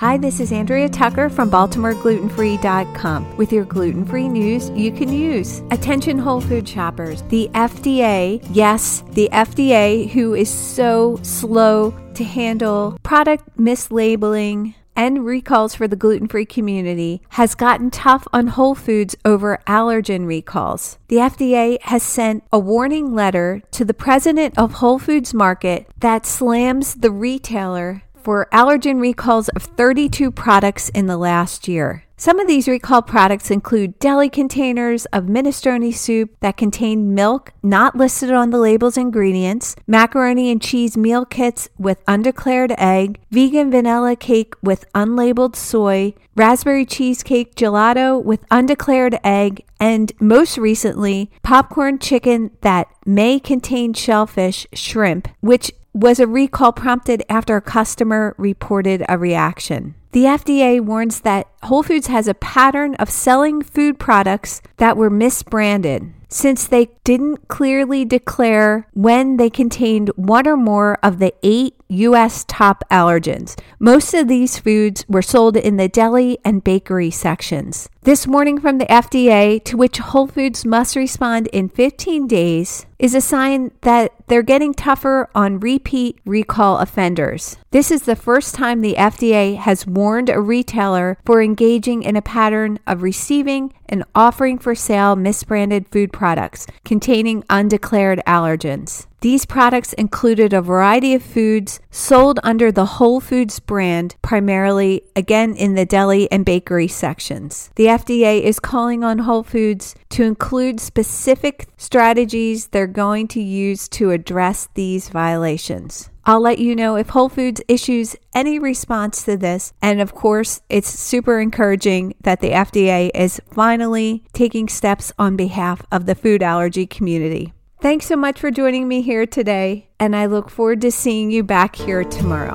Hi, this is Andrea Tucker from BaltimoreGlutenFree.com with your gluten free news you can use. Attention, Whole Food shoppers. The FDA, yes, the FDA, who is so slow to handle product mislabeling and recalls for the gluten free community has gotten tough on Whole Foods over allergen recalls. The FDA has sent a warning letter to the president of Whole Foods Market that slams the retailer for allergen recalls of 32 products in the last year. Some of these recalled products include deli containers of minestrone soup that contain milk not listed on the label's ingredients, macaroni and cheese meal kits with undeclared egg, vegan vanilla cake with unlabeled soy, raspberry cheesecake gelato with undeclared egg, and most recently, popcorn chicken that may contain shellfish, shrimp, which was a recall prompted after a customer reported a reaction. The FDA warns that Whole Foods has a pattern of selling food products that were misbranded since they didn't clearly declare when they contained one or more of the eight U.S. top allergens. Most of these foods were sold in the deli and bakery sections. This warning from the FDA, to which Whole Foods must respond in 15 days, is a sign that they're getting tougher on repeat recall offenders. This is the first time the FDA has warned a retailer for engaging in a pattern of receiving and offering for sale misbranded food products containing undeclared allergens. These products included a variety of foods sold under the Whole Foods brand, primarily again in the deli and bakery sections. The FDA is calling on Whole Foods to include specific strategies they're going to use to address these violations. I'll let you know if Whole Foods issues any response to this. And of course, it's super encouraging that the FDA is finally taking steps on behalf of the food allergy community. Thanks so much for joining me here today, and I look forward to seeing you back here tomorrow.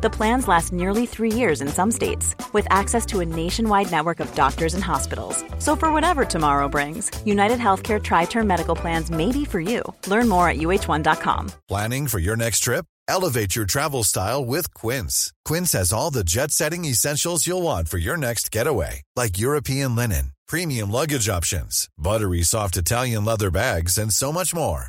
The plans last nearly three years in some states, with access to a nationwide network of doctors and hospitals. So, for whatever tomorrow brings, United Healthcare Tri Term Medical Plans may be for you. Learn more at uh1.com. Planning for your next trip? Elevate your travel style with Quince. Quince has all the jet setting essentials you'll want for your next getaway, like European linen, premium luggage options, buttery soft Italian leather bags, and so much more.